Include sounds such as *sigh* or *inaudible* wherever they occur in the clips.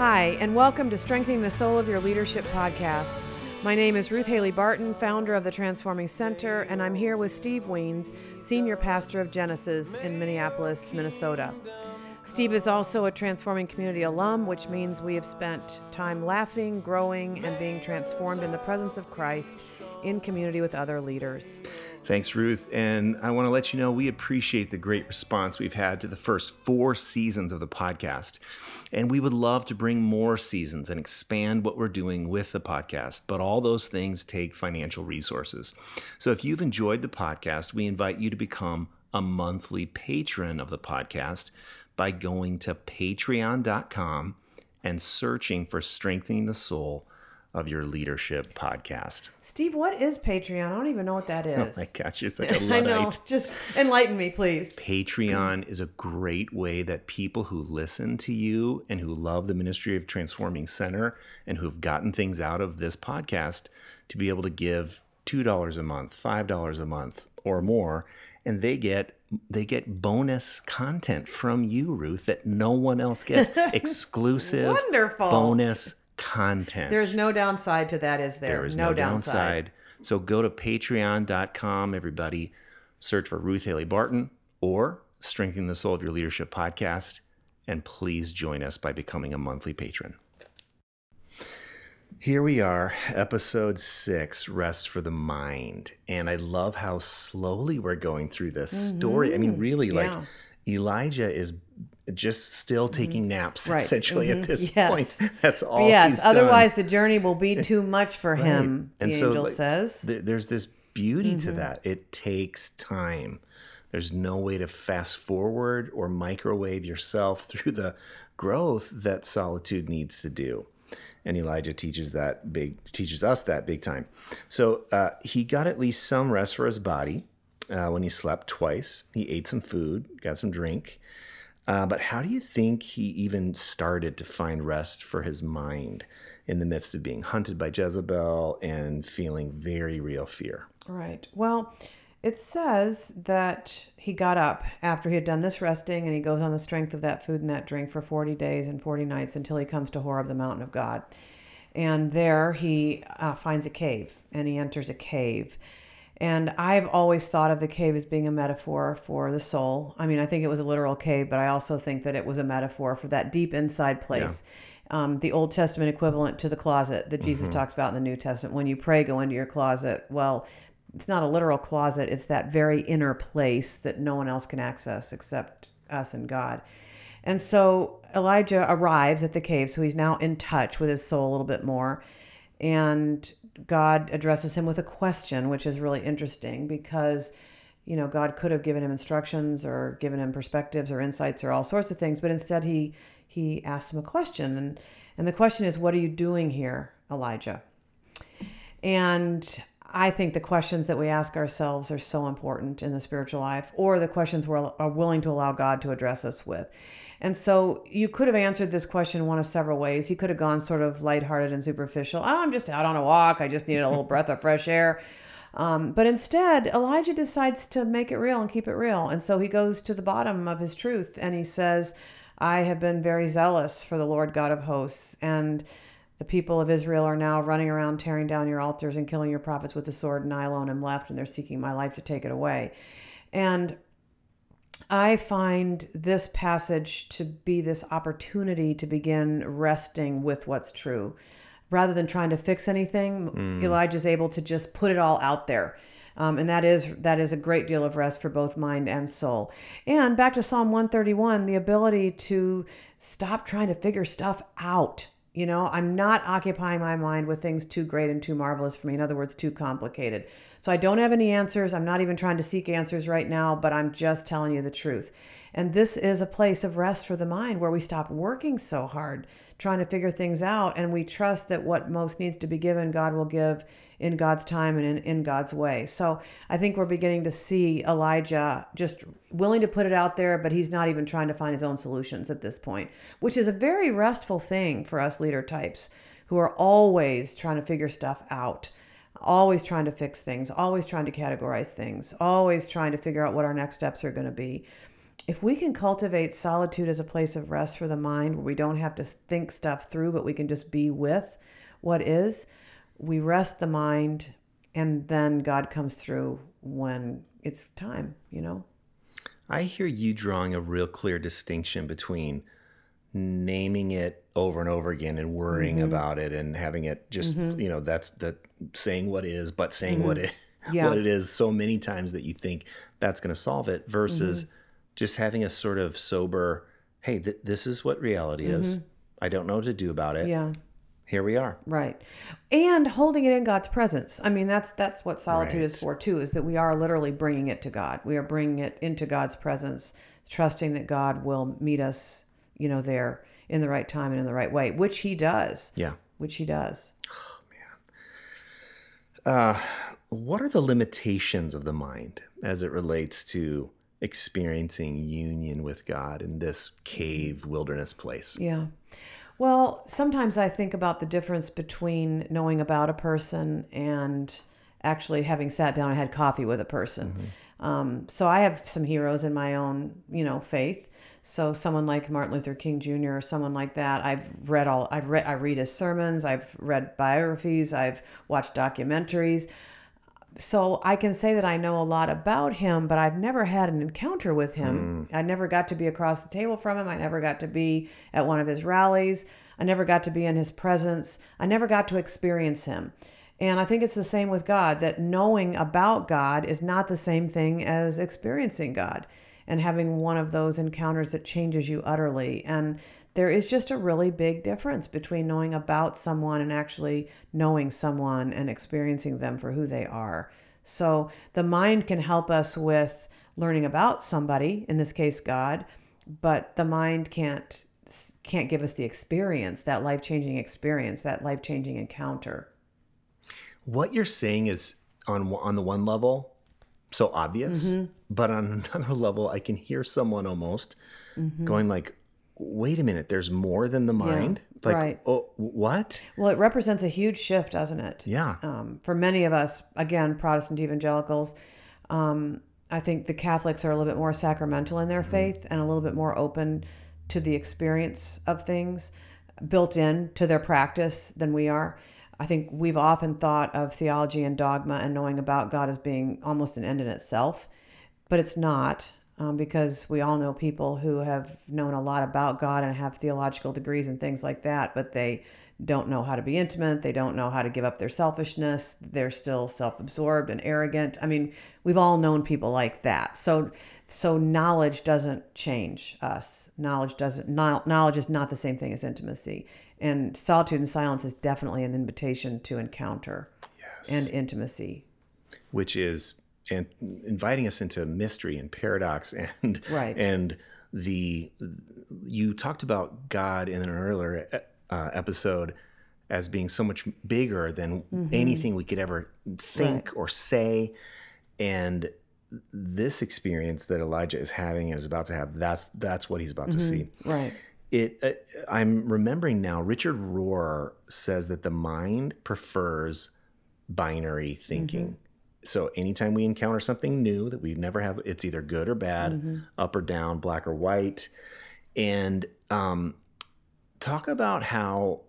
Hi, and welcome to Strengthening the Soul of Your Leadership podcast. My name is Ruth Haley Barton, founder of the Transforming Center, and I'm here with Steve Wiens, senior pastor of Genesis in Minneapolis, Minnesota. Steve is also a Transforming Community alum, which means we have spent time laughing, growing, and being transformed in the presence of Christ in community with other leaders. Thanks, Ruth. And I want to let you know we appreciate the great response we've had to the first four seasons of the podcast. And we would love to bring more seasons and expand what we're doing with the podcast. But all those things take financial resources. So if you've enjoyed the podcast, we invite you to become a monthly patron of the podcast by going to patreon.com and searching for Strengthening the Soul of your leadership podcast. Steve, what is Patreon? I don't even know what that *laughs* oh is. Oh my gosh, you're such a Luddite. *laughs* I know. Just enlighten me, please. Patreon is a great way that people who listen to you and who love the ministry of Transforming Center and who have gotten things out of this podcast to be able to give $2 a month, $5 a month or more and they get they get bonus content from you Ruth that no one else gets *laughs* exclusive wonderful bonus content. There's no downside to that, is there? There is no, no downside. downside. So go to patreon.com, everybody. Search for Ruth Haley Barton or Strengthen the Soul of Your Leadership podcast. And please join us by becoming a monthly patron. Here we are, episode six Rest for the Mind. And I love how slowly we're going through this mm-hmm. story. I mean, mm-hmm. really, yeah. like Elijah is just still mm-hmm. taking naps right. essentially mm-hmm. at this yes. point. *laughs* That's all. Yes. Otherwise, the journey will be *laughs* too much for right. him. And the so, angel like, says. Th- there's this beauty mm-hmm. to that. It takes time. There's no way to fast forward or microwave yourself *laughs* through the growth that solitude needs to do. And Elijah teaches that big teaches us that big time. So uh, he got at least some rest for his body uh, when he slept twice. He ate some food, got some drink. Uh, but how do you think he even started to find rest for his mind in the midst of being hunted by Jezebel and feeling very real fear? Right. Well, it says that he got up after he had done this resting and he goes on the strength of that food and that drink for 40 days and 40 nights until he comes to Horeb, the mountain of God. And there he uh, finds a cave and he enters a cave. And I've always thought of the cave as being a metaphor for the soul. I mean, I think it was a literal cave, but I also think that it was a metaphor for that deep inside place. Yeah. Um, the Old Testament equivalent to the closet that Jesus mm-hmm. talks about in the New Testament. When you pray, go into your closet. Well, it's not a literal closet, it's that very inner place that no one else can access except us and God. And so Elijah arrives at the cave, so he's now in touch with his soul a little bit more. And God addresses him with a question, which is really interesting because, you know, God could have given him instructions or given him perspectives or insights or all sorts of things, but instead he he asks him a question, and and the question is, "What are you doing here, Elijah?" And I think the questions that we ask ourselves are so important in the spiritual life, or the questions we're willing to allow God to address us with. And so you could have answered this question one of several ways. You could have gone sort of lighthearted and superficial. Oh, I'm just out on a walk. I just needed a little breath of fresh air. Um, but instead, Elijah decides to make it real and keep it real. And so he goes to the bottom of his truth and he says, I have been very zealous for the Lord God of hosts. And the people of Israel are now running around tearing down your altars and killing your prophets with the sword, and I alone am left, and they're seeking my life to take it away. And I find this passage to be this opportunity to begin resting with what's true. Rather than trying to fix anything, mm. Elijah's able to just put it all out there. Um, and that is that is a great deal of rest for both mind and soul. And back to Psalm 131, the ability to stop trying to figure stuff out you know, I'm not occupying my mind with things too great and too marvelous for me. In other words, too complicated. So I don't have any answers. I'm not even trying to seek answers right now, but I'm just telling you the truth. And this is a place of rest for the mind where we stop working so hard trying to figure things out and we trust that what most needs to be given, God will give in God's time and in, in God's way. So I think we're beginning to see Elijah just willing to put it out there, but he's not even trying to find his own solutions at this point, which is a very restful thing for us leader types who are always trying to figure stuff out always trying to fix things, always trying to categorize things, always trying to figure out what our next steps are going to be. If we can cultivate solitude as a place of rest for the mind where we don't have to think stuff through, but we can just be with what is, we rest the mind and then God comes through when it's time, you know? I hear you drawing a real clear distinction between naming it over and over again and worrying Mm-hmm. about it and having it just you know that's the saying what is but saying what it Mm-hmm. *laughs* Yeah. what it is so many times that you think that's going to solve it versus Mm-hmm. Just having a sort of sober hey th- this is what reality is i don't know what to do about it Mm-hmm. Yeah. here we are Right. And holding it in God's presence. I mean, that's that's what solitude is for too, is that we are literally bringing it to God. We are bringing it into God's presence, trusting that God will meet us, you know, there in the right time and in the right way, which he does. yeah Which he does. Oh man. Uh what are the limitations of the mind as it relates to experiencing union with god in this cave wilderness place Yeah. Well, sometimes I think about the difference between knowing about a person and actually having sat down and had coffee with a person. Um, so I have some heroes in my own, you know, faith. So someone like Martin Luther King Jr. or someone like that, I've read all. I've read. I read his sermons. I've read biographies. I've watched documentaries so I can say that I know a lot about him, but I've never had an encounter with him. Hmm. I never got to be across the table from him. I never got to be at one of his rallies. I never got to be in his presence. I never got to experience him. And I think it's the same with God that knowing about God is not the same thing as experiencing God and having one of those encounters that changes you utterly. And there is just a really big difference between knowing about someone and actually knowing someone and experiencing them for who they are. So the mind can help us with learning about somebody, in this case God, but the mind can't can't give us the experience, that life-changing experience, that life-changing encounter. what you're saying is on on the one level so obvious Mm-hmm. but on *laughs* another level i can hear someone almost Mm-hmm. going like wait a minute there's more than the mind like right. oh what Well, it represents a huge shift, doesn't it? yeah um, for many of us, again, Protestant evangelicals, um, I think the Catholics are a little bit more sacramental in their faith and a little bit more open to the experience of things built in to their practice than we are. I think we've often thought of theology and dogma and knowing about God as being almost an end in itself, but it's not. Um, because we all know people who have known a lot about God and have theological degrees and things like that, but they don't know how to be intimate. They don't know how to give up their selfishness. They're still self-absorbed and arrogant. I mean, we've all known people like that. So, so knowledge doesn't change us. Knowledge doesn't. Knowledge is not the same thing as intimacy. And solitude and silence is definitely an invitation to encounter and intimacy. which is and inviting us into mystery and paradox *laughs* and Right. and the you talked about God in an earlier uh, episode as being so much bigger than anything we could ever think or say. And this experience that Elijah is having and is about to have that's that's what he's about to see. Right. it uh, i'm remembering now richard rohr says that the mind prefers binary thinking so anytime we encounter something new that we never have it's either good or bad up or down black or white. And um, talk about how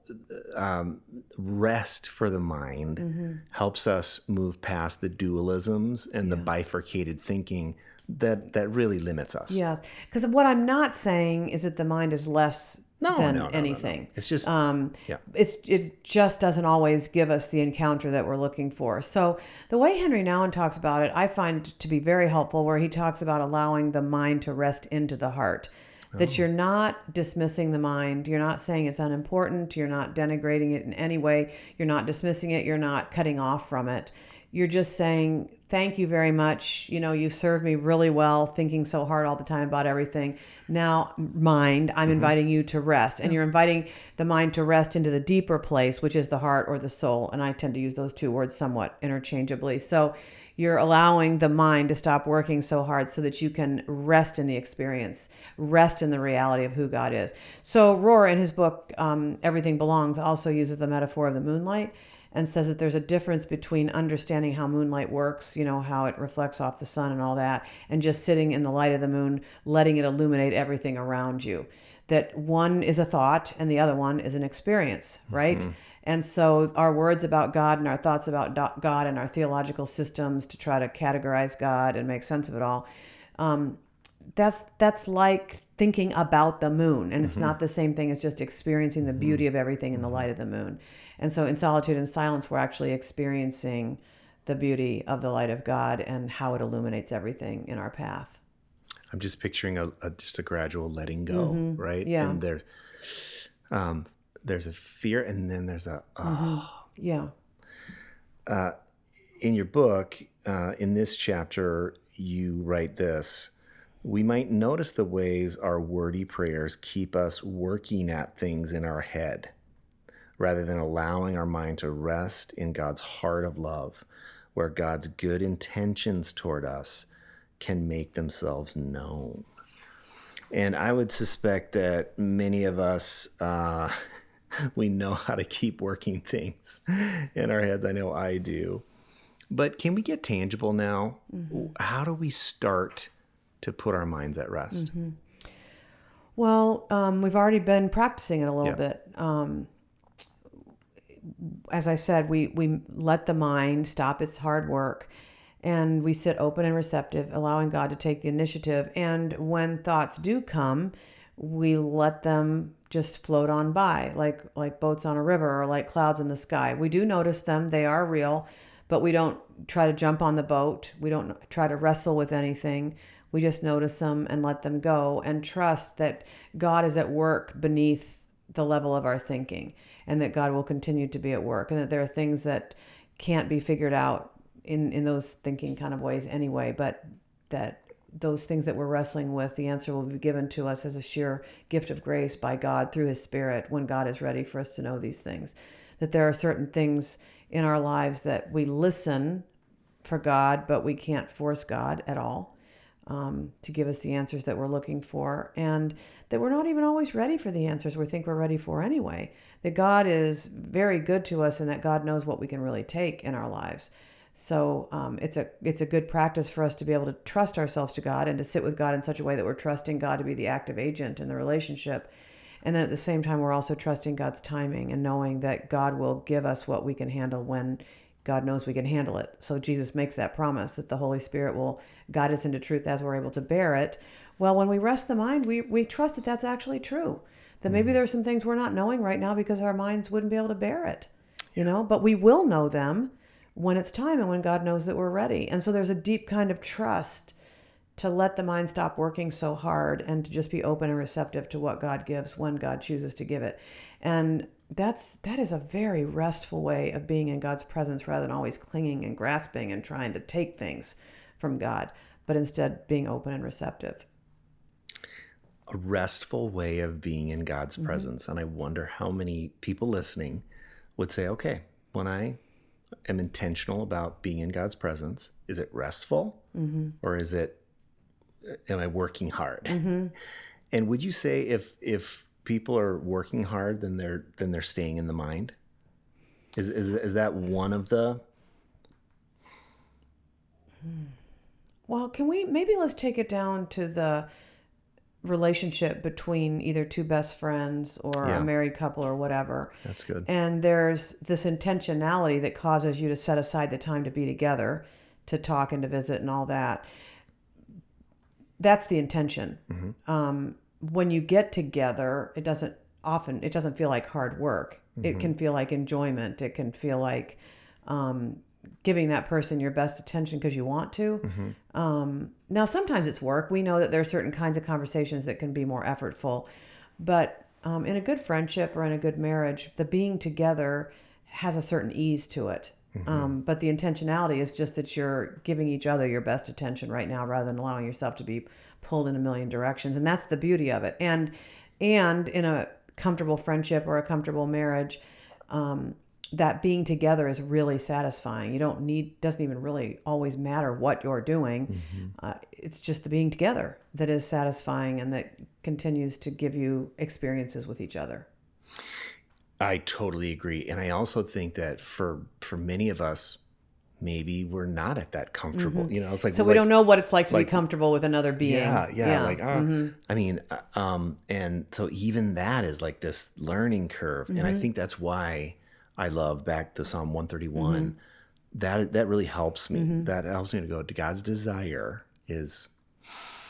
um, rest for the mind helps us move past the dualisms and the bifurcated thinking that that really limits us. Yes. Because what I'm not saying is that the mind is less No, than no, no, anything. it's just Um, yeah it's it just doesn't always give us the encounter that we're looking for. So the way Henry Nouwen talks about it, I find to be very helpful. Where he talks about allowing the mind to rest into the heart, that you're not dismissing the mind, you're not saying it's unimportant, you're not denigrating it in any way, you're not dismissing it, you're not cutting off from it. You're just saying, thank you very much. You know, you served me really well, thinking so hard all the time about everything. Now, mind, I'm inviting you to rest. And you're inviting the mind to rest into the deeper place, which is the heart or the soul. And I tend to use those two words somewhat interchangeably. So you're allowing the mind to stop working so hard so that you can rest in the experience, rest in the reality of who God is. So Rohr, in his book, um, Everything Belongs, also uses the metaphor of the moonlight and says that there's a difference between understanding how moonlight works, you know, how it reflects off the sun and all that, and just sitting in the light of the moon, letting it illuminate everything around you. That one is a thought and the other one is an experience, right? Mm-hmm. And so our words about God and our thoughts about God and our theological systems to try to categorize God and make sense of it all, um, that's that's like thinking about the moon and it's mm-hmm. not the same thing as just experiencing the beauty of everything in the light of the moon and so in solitude and silence we're actually experiencing the beauty of the light of god and how it illuminates everything in our path i'm just picturing a, a just a gradual letting go mm-hmm. right yeah and there's um there's a fear and then there's a oh. mm-hmm. yeah uh, in your book uh, in this chapter you write this we might notice the ways our wordy prayers keep us working at things in our head rather than allowing our mind to rest in God's heart of love, where God's good intentions toward us can make themselves known. And I would suspect that many of us, uh, *laughs* we know how to keep working *laughs* things in our heads. I know I do. But can we get tangible now? Mm-hmm. How do we start? To put our minds at rest? Mm-hmm. Well, um, we've already been practicing it a little yeah. bit. Um, as I said, we, we let the mind stop its hard work and we sit open and receptive, allowing God to take the initiative. And when thoughts do come, we let them just float on by like like boats on a river or like clouds in the sky. We do notice them, they are real, but we don't try to jump on the boat. We don't try to wrestle with anything. We just notice them and let them go and trust that God is at work beneath the level of our thinking and that God will continue to be at work and that there are things that can't be figured out in, in those thinking kind of ways anyway, but that those things that we're wrestling with, the answer will be given to us as a sheer gift of grace by God through His Spirit when God is ready for us to know these things. That there are certain things in our lives that we listen for God, but we can't force God at all um, to give us the answers that we're looking for, and that we're not even always ready for the answers we think we're ready for anyway. That God is very good to us, and that God knows what we can really take in our lives. So um, it's a it's a good practice for us to be able to trust ourselves to God and to sit with God in such a way that we're trusting God to be the active agent in the relationship. And then at the same time, we're also trusting God's timing and knowing that God will give us what we can handle when God knows we can handle it. So Jesus makes that promise that the Holy Spirit will guide us into truth as we're able to bear it. Well, when we rest the mind, we, we trust that that's actually true. That maybe mm-hmm. there's some things we're not knowing right now because our minds wouldn't be able to bear it, you know, but we will know them when it's time and when God knows that we're ready. And so there's a deep kind of trust to let the mind stop working so hard and to just be open and receptive to what God gives when God chooses to give it. And that's that is a very restful way of being in God's presence rather than always clinging and grasping and trying to take things from God, but instead being open and receptive. A restful way of being in God's mm-hmm. presence. And I wonder how many people listening would say, okay, when I am intentional about being in God's presence, is it restful mm-hmm. or is it, am I working hard? Mm-hmm. *laughs* And would you say if, if people are working hard, then they're then they're staying in the mind. Is is is that one of the? Well, can we maybe let's take it down to the relationship between either two best friends or yeah. a married couple or whatever. That's good. And there's this intentionality that causes you to set aside the time to be together, to talk and to visit and all that. That's the intention. Mm-hmm. Um, when you get together, it doesn't often it doesn't feel like hard work. Mm-hmm. It can feel like enjoyment. It can feel like um, giving that person your best attention because you want to. Mm-hmm. Um, now, sometimes it's work. We know that there are certain kinds of conversations that can be more effortful, but um, in a good friendship or in a good marriage, the being together has a certain ease to it. Mm-hmm. Um, but the intentionality is just that you're giving each other your best attention right now rather than allowing yourself to be pulled in a million directions. And that's the beauty of it. And and in a comfortable friendship or a comfortable marriage, um, that being together is really satisfying. You don't need doesn't even really always matter what you're doing. Mm-hmm. Uh, it's just the being together that is satisfying and that continues to give you experiences with each other. I totally agree. And I also think that for for many of us, maybe we're not at that comfortable. You know, it's like Mm-hmm. So we like- don't know what it's like to like- be comfortable with another being. Yeah, yeah, like uh, Mm-hmm. I mean, um, and so even that is like this learning curve, and Mm-hmm. I think that's why I love back to Psalm one thirty one. Mm-hmm. That that really helps me. That helps me to go to God's desire is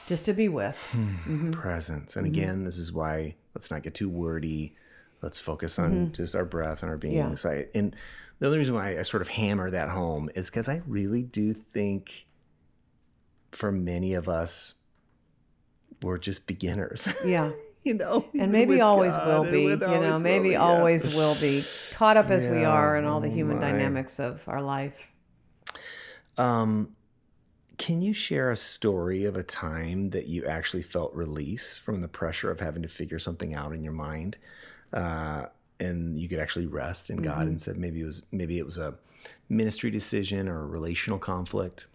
just to be with. Hmm. presence, and again, this is why let's not get too wordy. Let's focus on just our breath and our being. Yeah. So I, and the other reason why I sort of hammer that home is because I really do think for many of us, we're just beginners. Yeah. *laughs* you know, And maybe always God will be, you know, maybe will be, yeah. always will be. Caught up as we are in all the oh human my. dynamics of our life. Um, can you share a story of a time that you actually felt release from the pressure of having to figure something out in your mind, uh, and you could actually rest in God Mm-hmm. instead? Maybe it was maybe it was a ministry decision or a relational conflict.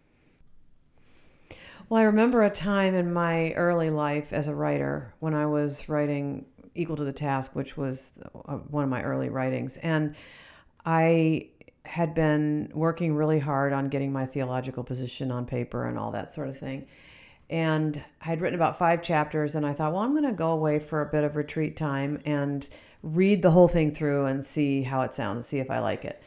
Well, I remember a time in my early life as a writer when I was writing Equal to the Task, which was uh, one of my early writings. And I had been working really hard on getting my theological position on paper and all that sort of thing. And I had written about five chapters, and I thought, well, I'm going to go away for a bit of retreat time and read the whole thing through and see how it sounds, see if I like it.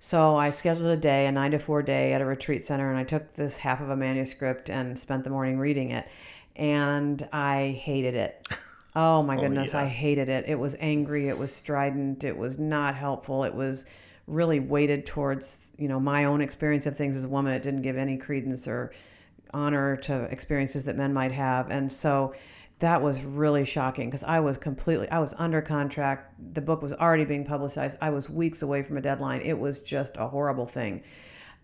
So I scheduled a day, a nine to four day at a retreat center, and I took this half of a manuscript and spent the morning reading it. And I hated it. *laughs* Oh my oh, goodness, I hated it. It was angry, it was strident, it was not helpful, it was really weighted towards, you know, my own experience of things as a woman. It didn't give any credence or honor to experiences that men might have. And so that was really shocking because I was completely, I was under contract. The book was already being publicized. I was weeks away from a deadline. It was just a horrible thing.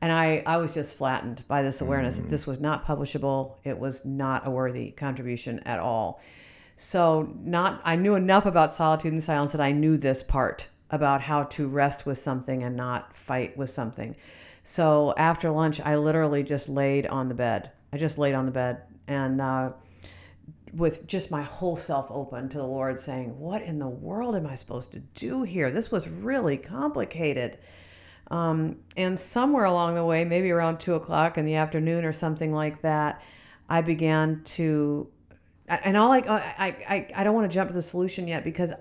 And I, I was just flattened by this awareness that mm. this was not publishable. It was not a worthy contribution at all. So not I knew enough about solitude and silence that I knew this part about how to rest with something and not fight with something. So after lunch, I literally just laid on the bed. I just laid on the bed and uh, with just my whole self open to the Lord, saying, "What in the world am I supposed to do here? This was really complicated." Um, and somewhere along the way, maybe around two o'clock in the afternoon or something like that, I began to, and all like I, I, I don't want to jump to the solution yet because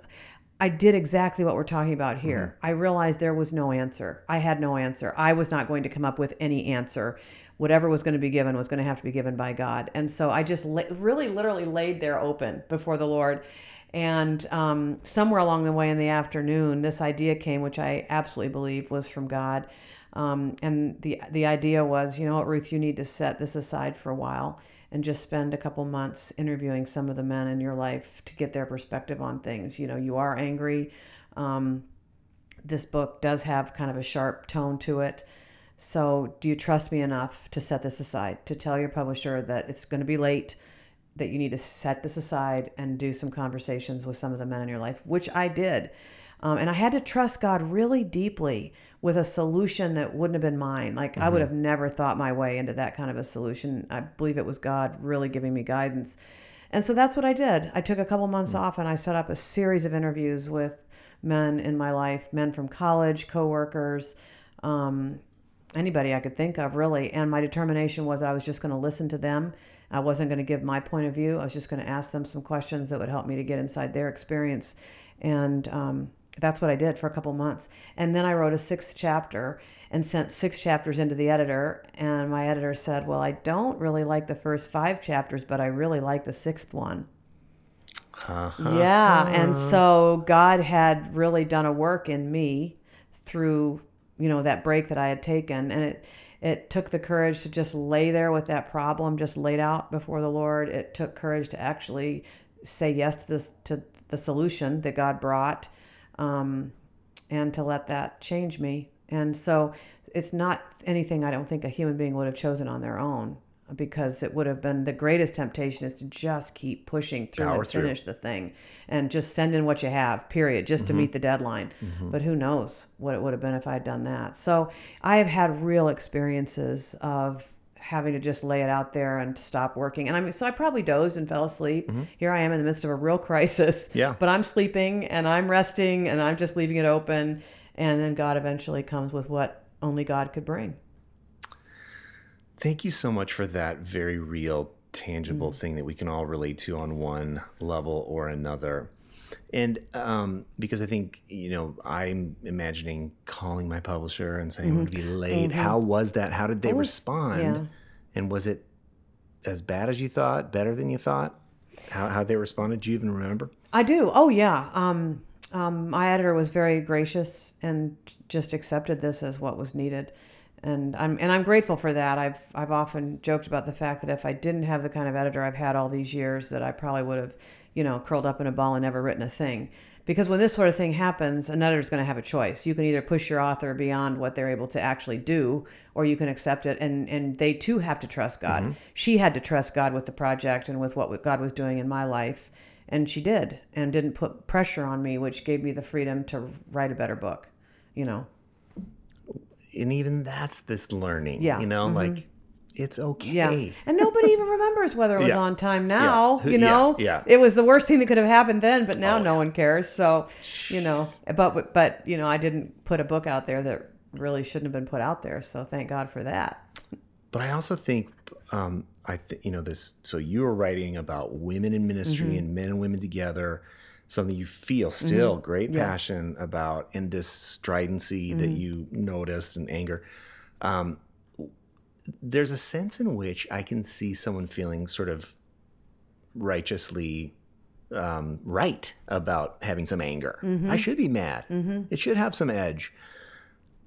I did exactly what we're talking about here. I realized there was no answer. I had no answer. I was not going to come up with any answer. Whatever was going to be given was going to have to be given by God. And so I just la- really, literally laid there open before the Lord. And um, somewhere along the way in the afternoon, this idea came, which I absolutely believe was from God. Um, and the the idea was, you know what, Ruth, you need to set this aside for a while and just spend a couple months interviewing some of the men in your life to get their perspective on things. You know, you are angry. Um, this book does have kind of a sharp tone to it. So, do you trust me enough to set this aside, to tell your publisher that it's going to be late, that you need to set this aside and do some conversations with some of the men in your life, which I did. Um, and I had to trust God really deeply with a solution that wouldn't have been mine. Like, I would have never thought my way into that kind of a solution. I believe it was God really giving me guidance. And so that's what I did. I took a couple months off and I set up a series of interviews with men in my life, men from college, coworkers, um, anybody I could think of, really. And my determination was I was just going to listen to them. I wasn't going to give my point of view. I was just going to ask them some questions that would help me to get inside their experience. And um, that's what I did for a couple months. And then I wrote a sixth chapter and sent six chapters into the editor. And my editor said, Well, I don't really like the first five chapters, but I really like the sixth one. Yeah. And so God had really done a work in me through, you know, that break that I had taken. And it, it took the courage to just lay there with that problem, just laid out before the Lord. It took courage to actually say yes to this, to the solution that God brought, um, and to let that change me. And so it's not anything I don't think a human being would have chosen on their own because it would have been the greatest temptation is to just keep pushing through Power and through. finish the thing and just send in what you have, period, just to meet the deadline. But who knows what it would have been if I had done that. So I have had real experiences of having to just lay it out there and stop working. And I mean, so I probably dozed and fell asleep. Here I am in the midst of a real *laughs* crisis. Mm-hmm. Yeah. But I'm sleeping and I'm resting and I'm just leaving it open. And then God eventually comes with what only God could bring. Thank you so much for that very real, tangible Mm. thing that we can all relate to on one level or another. And um, because I think, you know, I'm imagining calling my publisher and saying, I'm going to be late. How was that? How did they respond? Mm-hmm. yeah. And was it as bad as you thought, better than you thought? How, how they responded? Do you even remember? I do. Oh yeah. Um, um, my editor was very gracious and just accepted this as what was needed, and I'm and I'm grateful for that. I've I've often joked about the fact that if I didn't have the kind of editor I've had all these years, that I probably would have, you know, curled up in a ball and never written a thing. Because when this sort of thing happens, an editor's going to have a choice. You can either push your author beyond what they're able to actually do, or you can accept it. And and they too have to trust God. Mm-hmm. She had to trust God with the project and with what God was doing in my life and she did and didn't put pressure on me which gave me the freedom to write a better book you know And even that's this learning. Yeah. You know, like it's okay. yeah and nobody even remembers whether it was Yeah. on time now Who- you know yeah. it was the worst thing that could have happened then but now Oh, no one cares so you know but but you know i didn't put a book out there that really shouldn't have been put out there so thank god for that But I also think, um, I think you know this. So you were writing about women in ministry Mm-hmm. and men and women together, something you feel still great Yeah. Mm-hmm. passion about, and this stridency that you noticed and anger. Um, there's a sense in which I can see someone feeling sort of righteously um, right about having some anger. Mm-hmm. I should be mad. It should have some edge.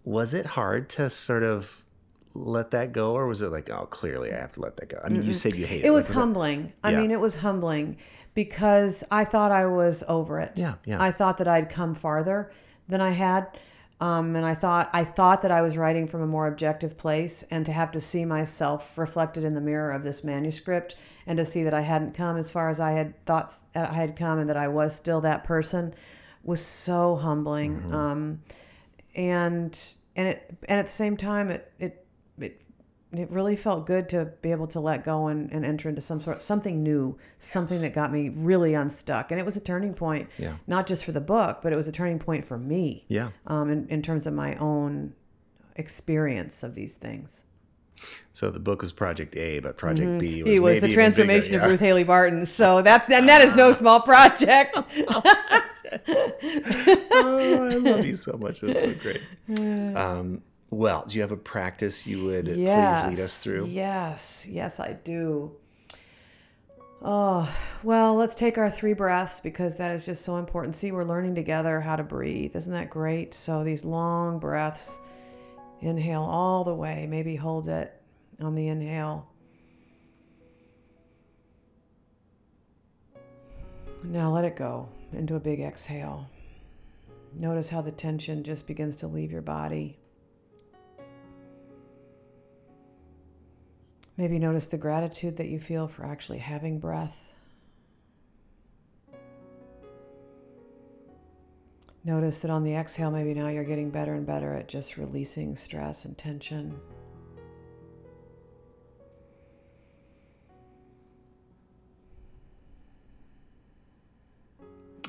Was it hard to sort of let that go, or was it like, oh, clearly I have to let that go? I mean, you said you hated it. it was Like, humbling i Yeah. mean it was humbling because i thought i was over it Yeah, yeah. i thought that i'd come farther than i had um, and i thought i thought that i was writing from a more objective place and to have to see myself reflected in the mirror of this manuscript and to see that i hadn't come as far as i had thought i had come and that i was still that person was so humbling Mm-hmm. um, and and it and at the same time it it it really felt good to be able to let go and, and enter into some sort something new something that got me really unstuck and it was a turning point Yeah. not just for the book but it was a turning point for me Yeah. um, in, in terms of my own experience of these things So the book was Project A, but Project B was Mm-hmm. it was the transformation bigger, of. Ruth Haley Barton. So *laughs* that's and that is no small project. *laughs* oh, I love you so much. That's so great. *laughs* Um, well, do you have a practice you would please lead us through? Yes, yes, I do. Oh, well, let's take our three breaths because that is just so important. See, we're learning together how to breathe. Isn't that great? So, these long breaths, inhale all the way, maybe hold it on the inhale. Now let it go into a big exhale. Notice how the tension just begins to leave your body. Maybe notice the gratitude that you feel for actually having breath. Notice that on the exhale, maybe now you're getting better and better at just releasing stress and tension.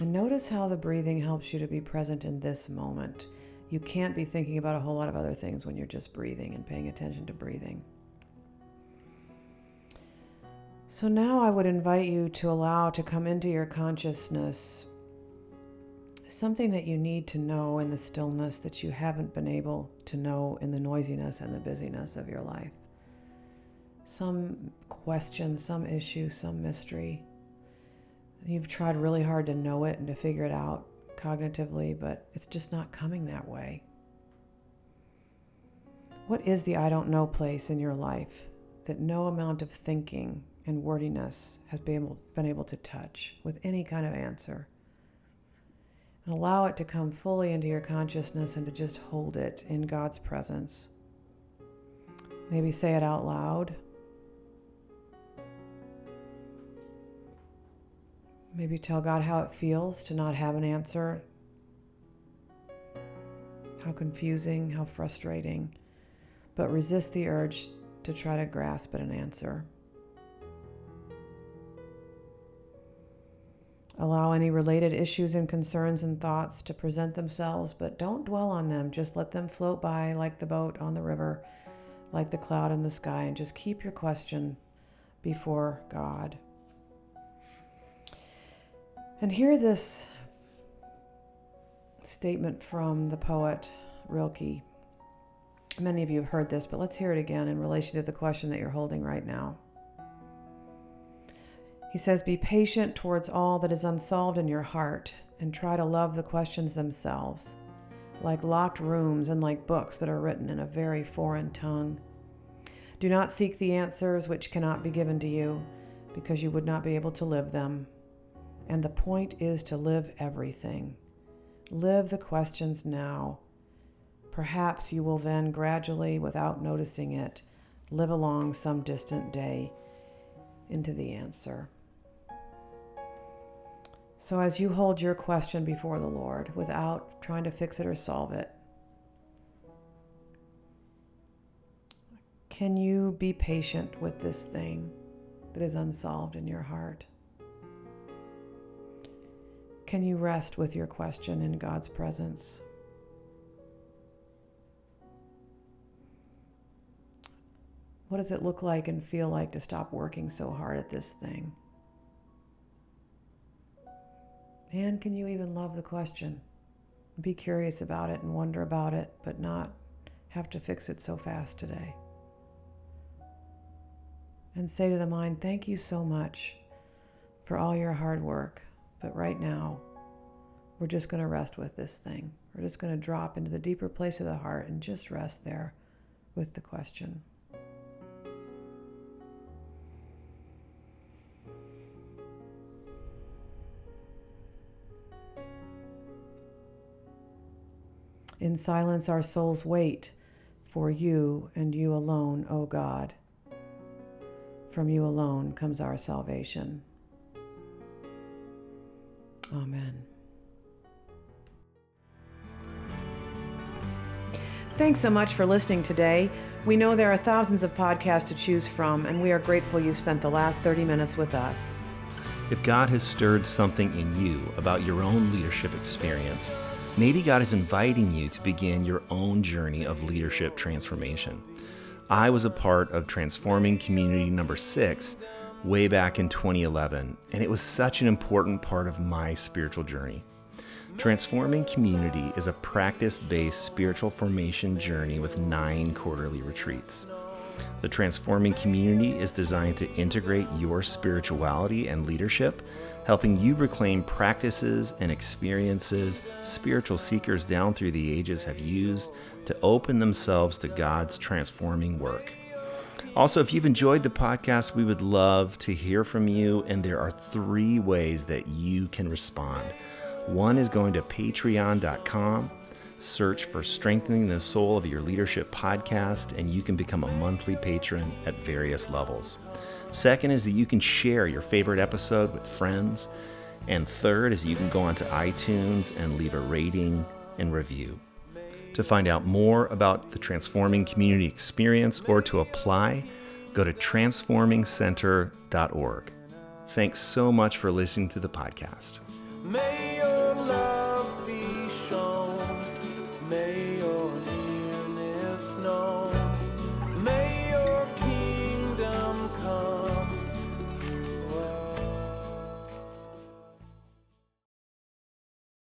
And notice how the breathing helps you to be present in this moment. You can't be thinking about a whole lot of other things when you're just breathing and paying attention to breathing. So now I would invite you to allow to come into your consciousness something that you need to know in the stillness that you haven't been able to know in the noisiness and the busyness of your life. Some question, some issue, some mystery. You've tried really hard to know it and to figure it out cognitively, but it's just not coming that way. What is the I don't know place in your life that no amount of thinking and wordiness has been able, been able to touch with any kind of answer? And allow it to come fully into your consciousness and to just hold it in God's presence. Maybe say it out loud. Maybe tell God how it feels to not have an answer. How confusing, how frustrating. But resist the urge to try to grasp at an answer. Allow any related issues and concerns and thoughts to present themselves, but don't dwell on them. Just let them float by like the boat on the river, like the cloud in the sky, and just keep your question before God. And hear this statement from the poet Rilke. Many of you have heard this, but let's hear it again in relation to the question that you're holding right now. He says, Be patient towards all that is unsolved in your heart and try to love the questions themselves, like locked rooms and like books that are written in a very foreign tongue. Do not seek the answers which cannot be given to you, because you would not be able to live them. And the point is to live everything. Live the questions now. Perhaps you will then gradually, without noticing it, live along some distant day into the answer. So, as you hold your question before the Lord without trying to fix it or solve it, can you be patient with this thing that is unsolved in your heart? Can you rest with your question in God's presence? What does it look like and feel like to stop working so hard at this thing? And can you even love the question? Be curious about it and wonder about it, but not have to fix it so fast today. And say to the mind, Thank you so much for all your hard work, but right now, we're just going to rest with this thing. We're just going to drop into the deeper place of the heart and just rest there with the question. In silence, our souls wait for you and you alone, O God. From you alone comes our salvation. Amen. Thanks so much for listening today. We know there are thousands of podcasts to choose from, and we are grateful you spent the last 30 minutes with us. If God has stirred something in you about your own leadership experience, Maybe God is inviting you to begin your own journey of leadership transformation. I was a part of Transforming Community number six way back in 2011, and it was such an important part of my spiritual journey. Transforming Community is a practice based spiritual formation journey with nine quarterly retreats. The Transforming Community is designed to integrate your spirituality and leadership helping you reclaim practices and experiences spiritual seekers down through the ages have used to open themselves to God's transforming work. Also, if you've enjoyed the podcast, we would love to hear from you, and there are three ways that you can respond. One is going to patreon.com, search for Strengthening the Soul of Your Leadership podcast, and you can become a monthly patron at various levels. Second is that you can share your favorite episode with friends. And third is you can go onto iTunes and leave a rating and review. To find out more about the Transforming Community Experience or to apply, go to transformingcenter.org. Thanks so much for listening to the podcast.